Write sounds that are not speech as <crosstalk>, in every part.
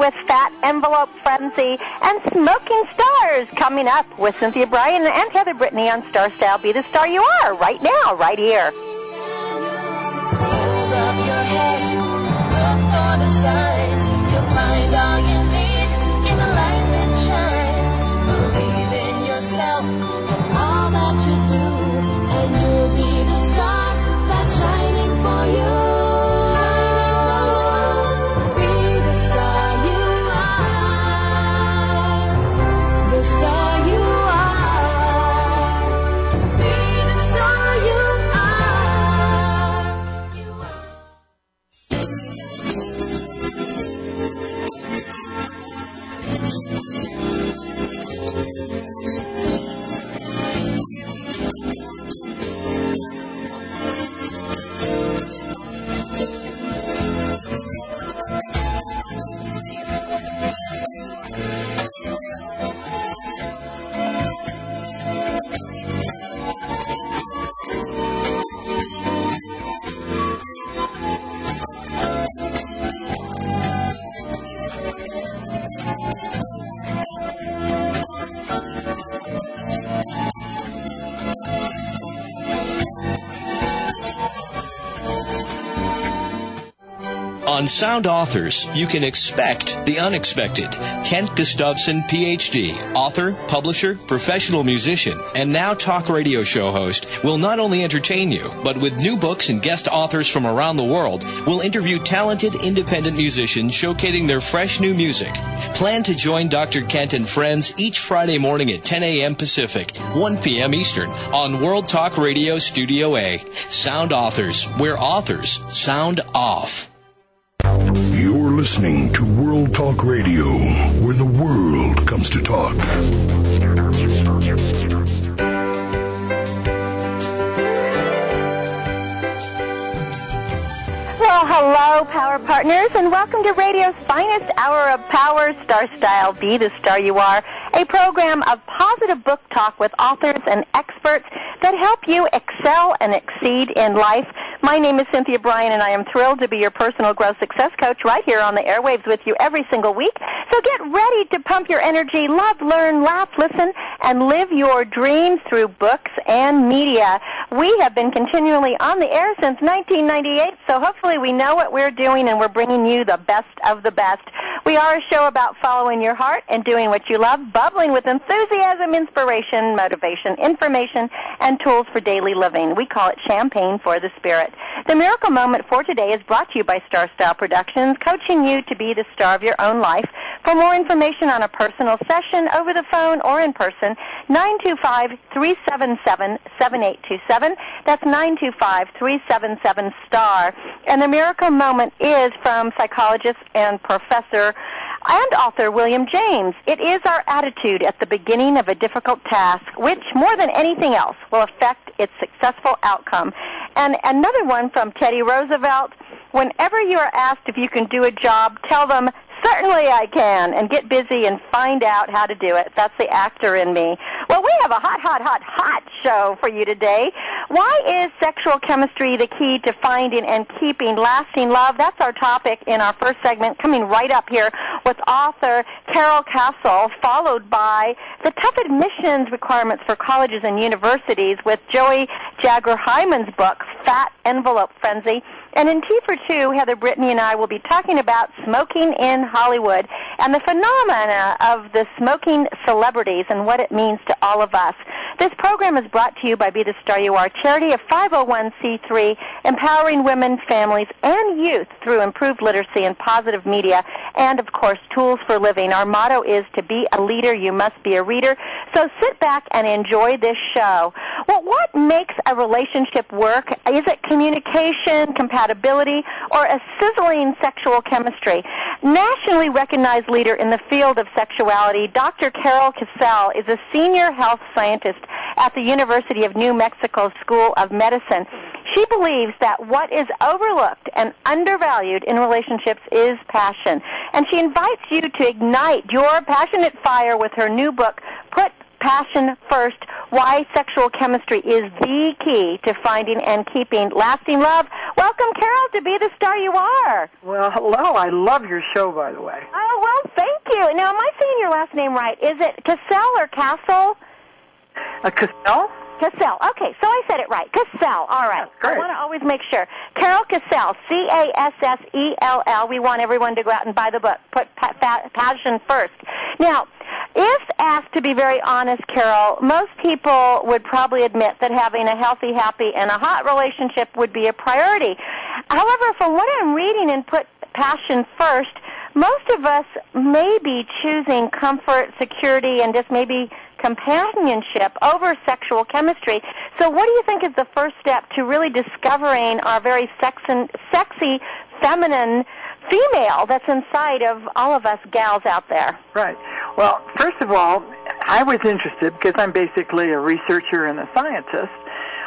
with Fat Envelope Frenzy and Smoking Stars coming up with Cynthia Bryan and Heather Brittany on Star Style Be the Star You Are right now, right here. On Sound Authors, you can expect the unexpected. Kent Gustafson, PhD, author, publisher, professional musician, and now talk radio show host, will not only entertain you, but with new books and guest authors from around the world, will interview talented independent musicians showcasing their fresh new music. Plan to join Dr. Kent and friends each Friday morning at 10 a.m. Pacific, 1 p.m. Eastern on World Talk Radio Studio A. Sound Authors, where authors sound off. Listening to World Talk Radio, where the world comes to talk. Well, hello, Power Partners, and welcome to radio's finest hour of power, Star Style, Be the Star You Are, a program of positive book talk with authors and experts that help you excel and exceed in life. My name is Cynthia Bryan, and I am thrilled to be your personal growth success coach right here on the airwaves with you every single week. So get ready to pump your energy, love, learn, laugh, listen, and live your dreams through books and media. We have been continually on the air since 1998, so hopefully we know what we're doing and we're bringing you the best of the best. We are a show about following your heart and doing what you love, bubbling with enthusiasm, inspiration, motivation, information, and tools for daily living. We call it champagne for the spirit. The miracle moment for today is brought to you by Star Style Productions, coaching you to be the star of your own life. For more information on a personal session over the phone or in person, 925-377-7827. That's 925-377-STAR. And the miracle moment is from psychologist and professor and author William James. It is our attitude at the beginning of a difficult task, which more than anything else will affect its successful outcome. And another one from Teddy Roosevelt, whenever you are asked if you can do a job, tell them Certainly I can, and get busy and find out how to do it. That's the actor in me. Well, we have a hot, hot, hot, hot show for you today. Why is sexual chemistry the key to finding and keeping lasting love? That's our topic in our first segment, coming right up here with author Carol Castle, followed by the tough admissions requirements for colleges and universities with Joey Jagger Hyman's book, Fat Envelope Frenzy. And in Tea for Two, Heather Brittany and I will be talking about smoking in Hollywood and the phenomena of the smoking celebrities and what it means to all of us. This program is brought to you by Be the Star You Are, charity of 501c3, empowering women, families, and youth through improved literacy and positive media, and of course, tools for living. Our motto is to be a leader, you must be a reader. So sit back and enjoy this show. Well, what makes a relationship work? Is it communication, compatibility, or a sizzling sexual chemistry? Nationally recognized leader in the field of sexuality, Dr. Carol Cassell is a senior health scientist at the University of New Mexico School of Medicine. She believes that what is overlooked and undervalued in relationships is passion. And she invites you to ignite your passionate fire with her new book, Put Passion First, Why Sexual Chemistry is the Key to Finding and Keeping Lasting Love. Welcome, Carol, to be the star you are. Well, hello. I love your show, by the way. Oh, well, thank you. Now, am I saying your last name right? Is it Cassell or Castle? Uh, Cassell? Cassell. Okay, so I said it right. Cassell. All right. I want to always make sure. Carol Cassell, C A S S E L L. We want everyone to go out and buy the book. Put pa- pa- passion first. Now, if asked to be very honest, Carol, most people would probably admit that having a healthy, happy, and a hot relationship would be a priority. However, from what I'm reading in Put Passion First, most of us may be choosing comfort, security, and just maybe companionship over sexual chemistry. So what do you think is the first step to really discovering our very sex and, sexy, feminine female that's inside of all of us gals out there? Right. Well, first of all, I was interested because I'm basically a researcher and a scientist.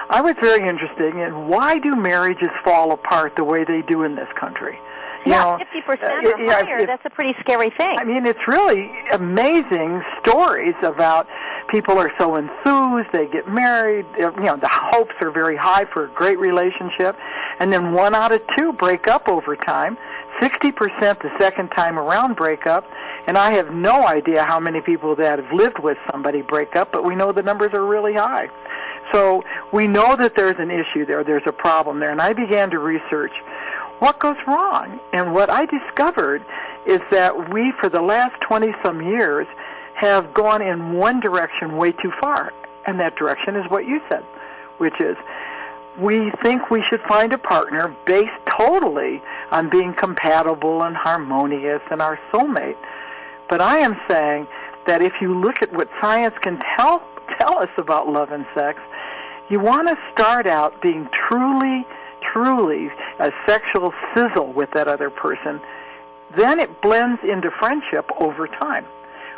I was very interested in why do marriages fall apart the way they do in this country? Yeah, fifty percent uh, or yeah, higher. that's a pretty scary thing. I mean, it's really amazing stories about people are so enthused, they get married, you know, the hopes are very high for a great relationship, and then one out of two break up over time. 60% the second time around break up, and I have no idea how many people that have lived with somebody break up, but we know the numbers are really high. So we know that there's an issue there, there's a problem there, and I began to research what goes wrong. And what I discovered is that we, for the last 20 some years, have gone in one direction way too far. And that direction is what you said, which is we think we should find a partner based totally on being compatible and harmonious and our soulmate. But I am saying that if you look at what science can tell tell us about love and sex, you want to start out being truly, truly a sexual sizzle with that other person. Then it blends into friendship over time.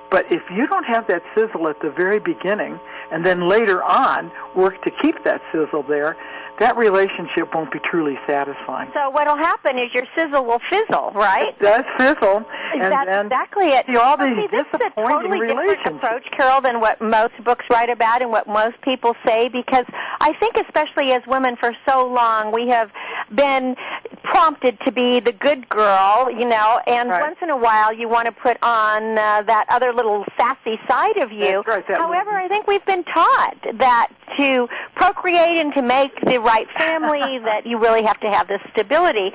But if you don't have that sizzle at the very beginning, and then later on work to keep that sizzle there, that relationship won't be truly satisfying. so what'll happen is your sizzle will fizzle, right? It does fizzle, and That's then exactly it. see all these see, this is a totally different approach, Carol, than what most books write about and what most people say. Because I think, especially as women, for so long we have been prompted to be the good girl, you know, and Right. once in a while you want to put on uh, that other little sassy side of you. That's right, However, little- I think we've been taught that to procreate and to make the right family, <laughs> that you really have to have this stability.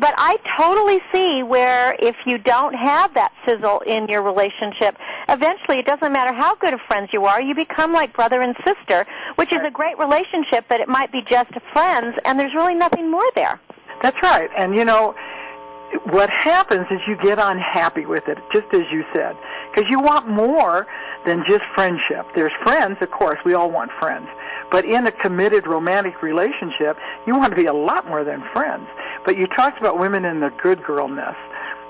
But I totally see where if you don't have that sizzle in your relationship, eventually it doesn't matter how good of friends you are, you become like brother and sister, which is a great relationship, but it might be just friends, and there's really nothing more there. That's right. And you know, what happens is you get unhappy with it, just as you said, because you want more than just friendship. There's friends, of course, we all want friends. But in a committed romantic relationship, you want to be a lot more than friends. But you talked about women in the good girl nest.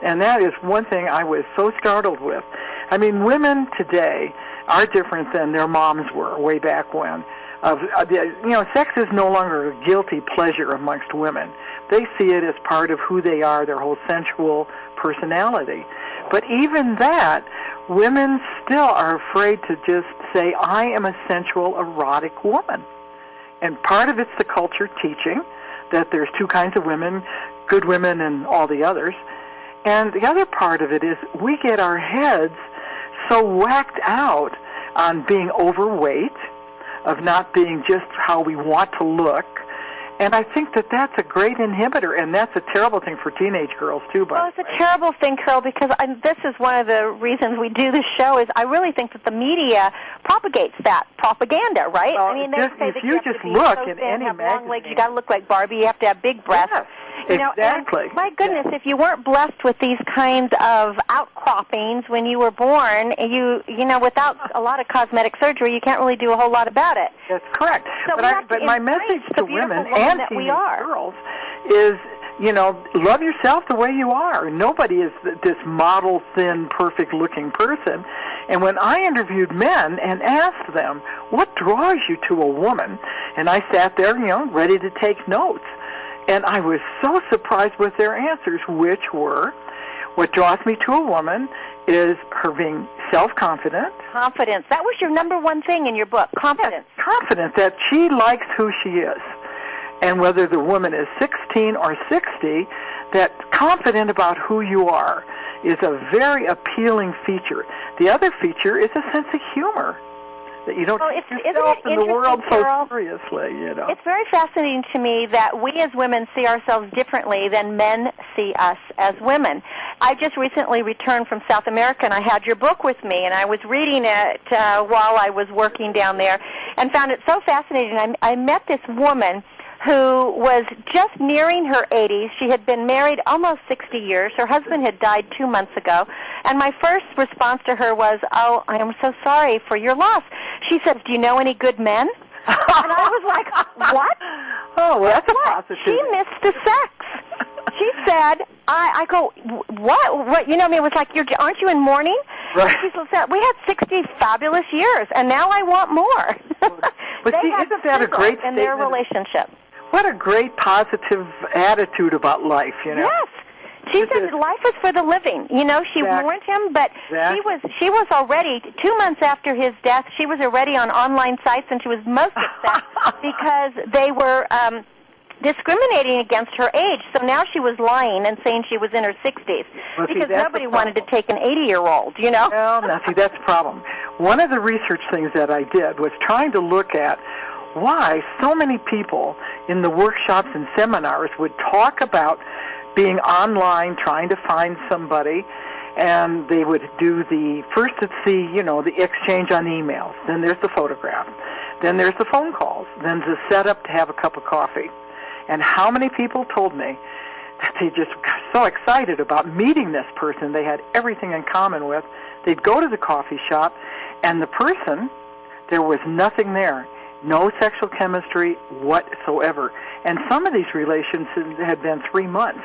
And that is one thing I was so startled with. I mean, women today are different than their moms were way back when. Of you know, sex is no longer a guilty pleasure amongst women. They see it as part of who they are, their whole sensual personality. But even that, women still are afraid to just say, "I am a sensual, erotic woman." And part of it's the culture teaching that there's two kinds of women, good women and all the others. And the other part of it is we get our heads so whacked out on being overweight, of not being just how we want to look. And I think that that's a great inhibitor, and that's a terrible thing for teenage girls too. By Well, it's a terrible thing, Carol, because I, this is one of the reasons we do this show. Is I really think that the media propagates that propaganda, right? Well, I mean, they just- say if that you you have just to be look so in thin, any have long legs, you got to look like Barbie, you have to have big breasts. Yes, you know, exactly. my goodness, if you weren't blessed with these kinds of outcroppings when you were born, you you know, without a lot of cosmetic surgery, you can't really do a whole lot about it. That's correct. So but I, but my message to women and that we are. girls is, you know, love yourself the way you are. Nobody is this model, thin, perfect-looking person. And when I interviewed men and asked them, "What draws you to a woman?" and I sat there, you know, ready to take notes, and I was so surprised with their answers, which were, "What draws me to a woman is her being self-confident." Confidence. That was your number one thing in your book. Confidence. Confidence. that she likes who she is. And whether the woman is 16 or 60, that confident about who you are is a very appealing feature. The other feature is a sense of humor that you don't Well, take it's- isn't yourself in the world interesting, so seriously, you know. It's very fascinating to me that we as women see ourselves differently than men see us as women. I just recently returned from South America and I had your book with me and I was reading it uh, while I was working down there and found it so fascinating. I, I met this woman who was just nearing her 80s. She had been married almost 60 years. Her husband had died two months ago. And my first response to her was, Oh, I am so sorry for your loss. She says, Do you know any good men? and I was like, <laughs> What? oh, well, that's a What? positive. She missed the sex. She said, I, I go, what? What? You know, I mean, it was like, you're, aren't you in mourning? Right. She said, we had 60 fabulous years, and now I want more. But <laughs> they see, had isn't that a great in their relationship? What a great positive attitude about life, you know. Yes. She said life is for the living. You know, she warned him, but she was she was already two months after his death. She was already on online sites, and she was most upset <laughs> because they were um, discriminating against her age. So now she was lying and saying she was in her 60s Well, because that's nobody wanted to take an 80 year old. You know. Well, now see, that's the problem. One of the research things that I did was trying to look at why so many people in the workshops and seminars would talk about being online, trying to find somebody, and they would do the first it's the you know the exchange on emails, then there's the photograph, then there's the phone calls, then the setup to have a cup of coffee. And how many people told me that they just got so excited about meeting this person they had everything in common with. They'd go to the coffee shop, and the person, there was nothing there. No sexual chemistry whatsoever. And some of these relations had been three months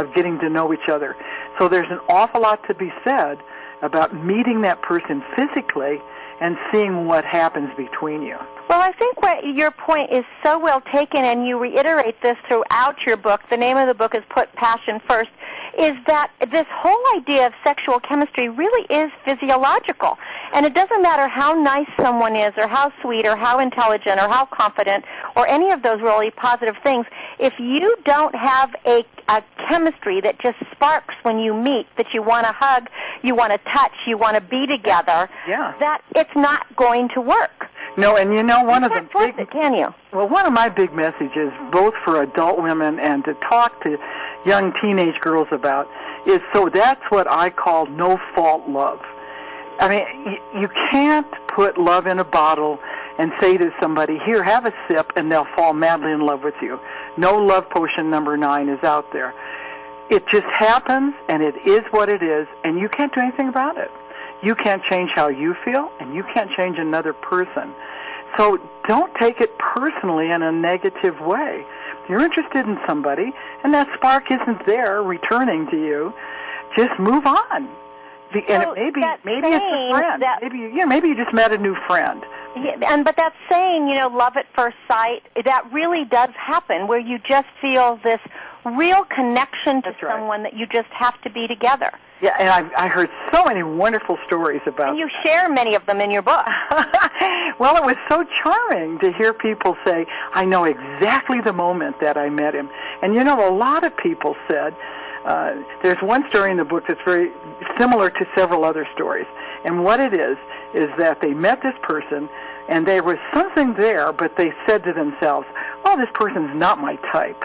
of getting to know each other. So there's an awful lot to be said about meeting that person physically and seeing what happens between you. Well, I think what your point is so well taken, and you reiterate this throughout your book. The name of the book is Put Passion First. Is that this whole idea of sexual chemistry really is physiological. And it doesn't matter how nice someone is, or how sweet, or how intelligent, or how confident, or any of those really positive things. If you don't have a, a chemistry that just sparks when you meet, that you want to hug, you want to touch, you want to be together, Yeah. that it's not going to work. No, and you know one You of the big it, can you? Well, one of my big messages, both for adult women and to talk to young teenage girls about, is so that's what I call no fault love. I mean, you, you can't put love in a bottle and say to somebody, here, have a sip, and they'll fall madly in love with you. No love potion number nine is out there. It just happens, and it is what it is, and you can't do anything about it. You can't change how you feel, and you can't change another person. So don't take it personally in a negative way. You're interested in somebody, and that spark isn't there returning to you. Just move on. The- and So it maybe maybe it's a friend. that- maybe you- yeah, maybe you just met a new friend. Yeah, and but that saying, you know, love at first sight, that really does happen where you just feel this real connection to right. someone that you just have to be together. Yeah, and I I heard so many wonderful stories about And you share many of them in your book. <laughs> well, it was so charming to hear people say, I know exactly the moment that I met him. And you know, a lot of people said, uh, there's one story in the book that's very similar to several other stories. And what it is, is that they met this person and there was something there, but they said to themselves, oh, this person's not my type.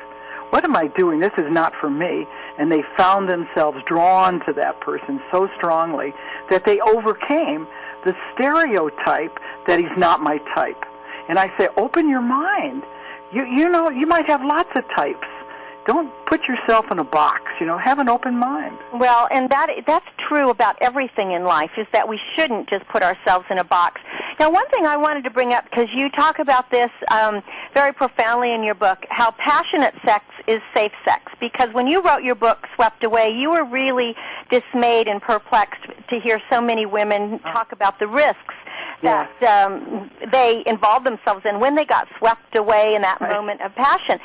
What am I doing? This is not for me. And they found themselves drawn to that person so strongly that they overcame the stereotype that he's not my type. And I say, open your mind. You you know, you might have lots of types. Don't put yourself in a box, you know, have an open mind. Well, and that that's true about everything in life is that we shouldn't just put ourselves in a box. Now, one thing I wanted to bring up because you talk about this um, very profoundly in your book, how passionate sex is safe sex. Because when you wrote your book, Swept Away, you were really dismayed and perplexed to hear so many women talk about the risks that um, they involved themselves in when they got swept away in that Right. moment of passion.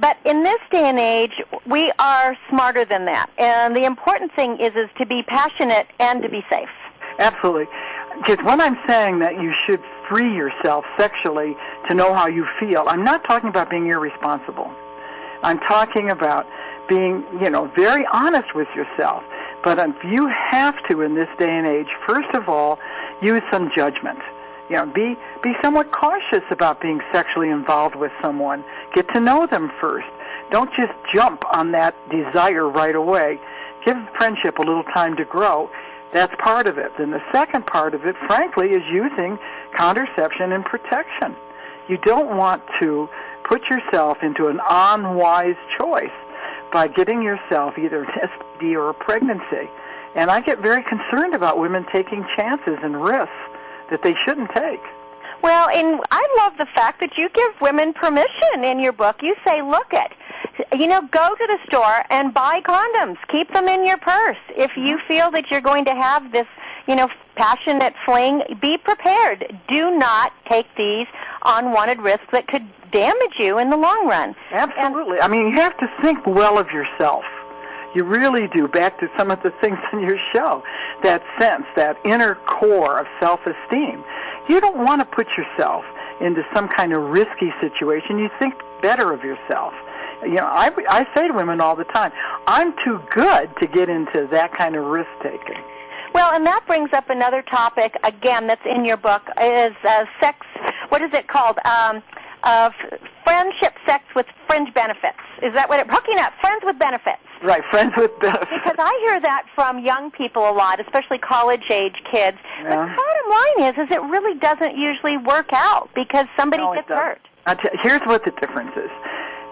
But in this day and age, we are smarter than that. And the important thing is is to be passionate and to be safe. Absolutely. Because when I'm saying that you should free yourself sexually to know how you feel. I'm not talking about being irresponsible. I'm talking about being, you know, very honest with yourself. But if you have to in this day and age, first of all, use some judgment. You know, be be somewhat cautious about being sexually involved with someone. Get to know them first. Don't just jump on that desire right away. Give friendship a little time to grow. That's part of it. Then the second part of it, frankly, is using contraception and protection. You don't want to put yourself into an unwise choice by getting yourself either an STD or a pregnancy. And I get very concerned about women taking chances and risks that they shouldn't take. Well, and I love the fact that you give women permission in your book. You say, look it, you know, go to the store and buy condoms. Keep them in your purse. If you mm-hmm. feel that you're going to have this, you know, passionate fling, be prepared. Do not take these unwanted risks that could damage you in the long run. Absolutely. I mean, you have to think well of yourself. You really do. Back to some of the things in your show, that sense, that inner core of self-esteem. You don't want to put yourself into some kind of risky situation. You think better of yourself. You know, I, I say to women all the time, I'm too good to get into that kind of risk taking. Well, and that brings up another topic again that's in your book is uh, sex. What is it called? Um, uh, friendship sex with fringe benefits. Is that what it? Hooking up, friends with benefits. Right, friends with benefits. Because I hear that from young people a lot, especially college age kids. Yeah. The bottom line is, is it really doesn't usually work out because somebody No, gets hurt. Tell- here's what the difference is.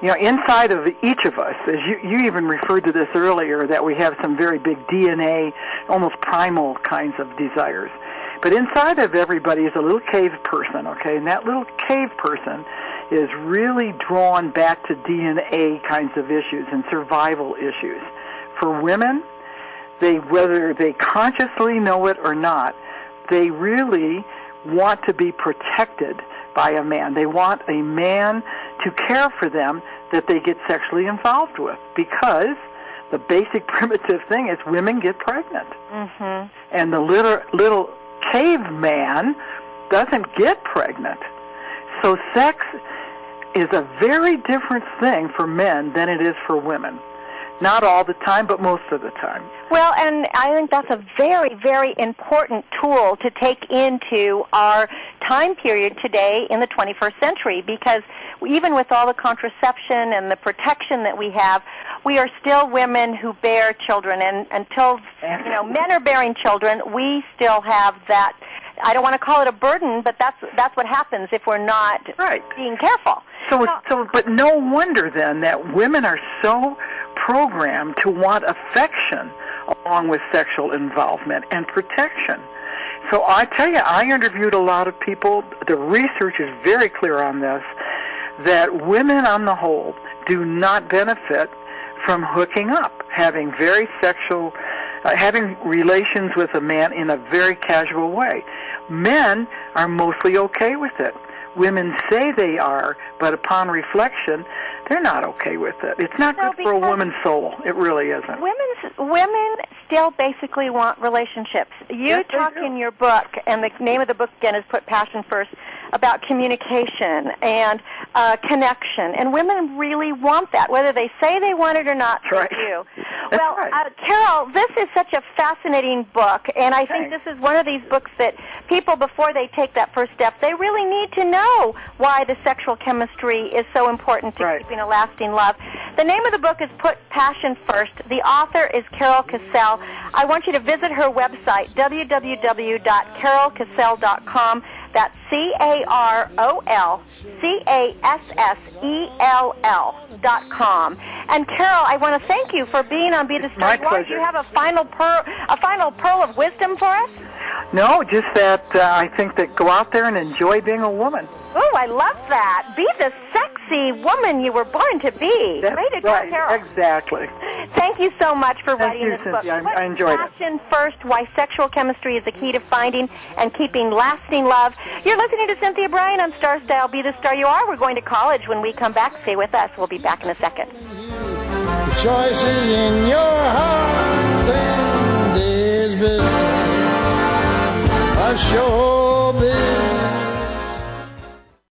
You know, inside of each of us, as you, you even referred to this earlier, that we have some very big DNA, almost primal kinds of desires. But inside of everybody is a little cave person, okay? And that little cave person is really drawn back to DNA kinds of issues and survival issues. For women, they whether they consciously know it or not, they really want to be protected by a man. They want a man to care for them that they get sexually involved with because the basic <laughs> primitive thing is women get pregnant. Mm-hmm. And the little little caveman doesn't get pregnant. So sex is a very different thing for men than it is for women. Not all the time, but most of the time. Well, and I think that's a very, very important tool to take into our time period today in the 21st century because even with all the contraception and the protection that we have, we are still women who bear children and until you know men are bearing children, we still have that I don't want to call it a burden, but that's that's what happens if we're not Right. being careful. So, so, but no wonder then that women are so programmed to want affection along with sexual involvement and protection. So I tell you, I interviewed a lot of people. The research is very clear on this that women on the whole do not benefit from hooking up, having very sexual, uh, having relations with a man in a very casual way. Men are mostly okay with it. Women say they are, but upon reflection, they're not okay with it. It's not No, good for a woman's soul. It really isn't. Women's women still basically want relationships. You Yes, talk in your book, and the name of the book again is Put Passion First, about communication and uh, connection. And women really want that, whether they say they want it or not. That's right. Do. That's well, right. uh, Carol, this is such a fascinating book, and I think this is one of these books that people, before they take that first step, they really need to know why the sexual chemistry is so important to Right. keeping a lasting love. The name of the book is Put Passion First. The author is Carol Cassell. I want you to visit her website, www.carolcassell.com. That's C-A-R-O-L C-A-S-S-E-L-L dot com. And Carol, I want to thank you for being on Be the Star my. Do you have a final pearl, a final pearl of wisdom for us? No, just that uh, I think that go out there and enjoy being a woman. Oh, I love that. Be the sexy woman you were born to be. That's Way to go, right. Carol. Exactly. Thank you so much for Thank writing you, this book. Cynthia. I- Put I enjoyed it. Passion first, why sexual chemistry is the key to finding and keeping lasting love. You're listening to Cynthia Bryan on Star Style. Be the star you are. We're going to college when we come back. Stay with us. We'll be back in a second. The choice is in your heart, business. Show business.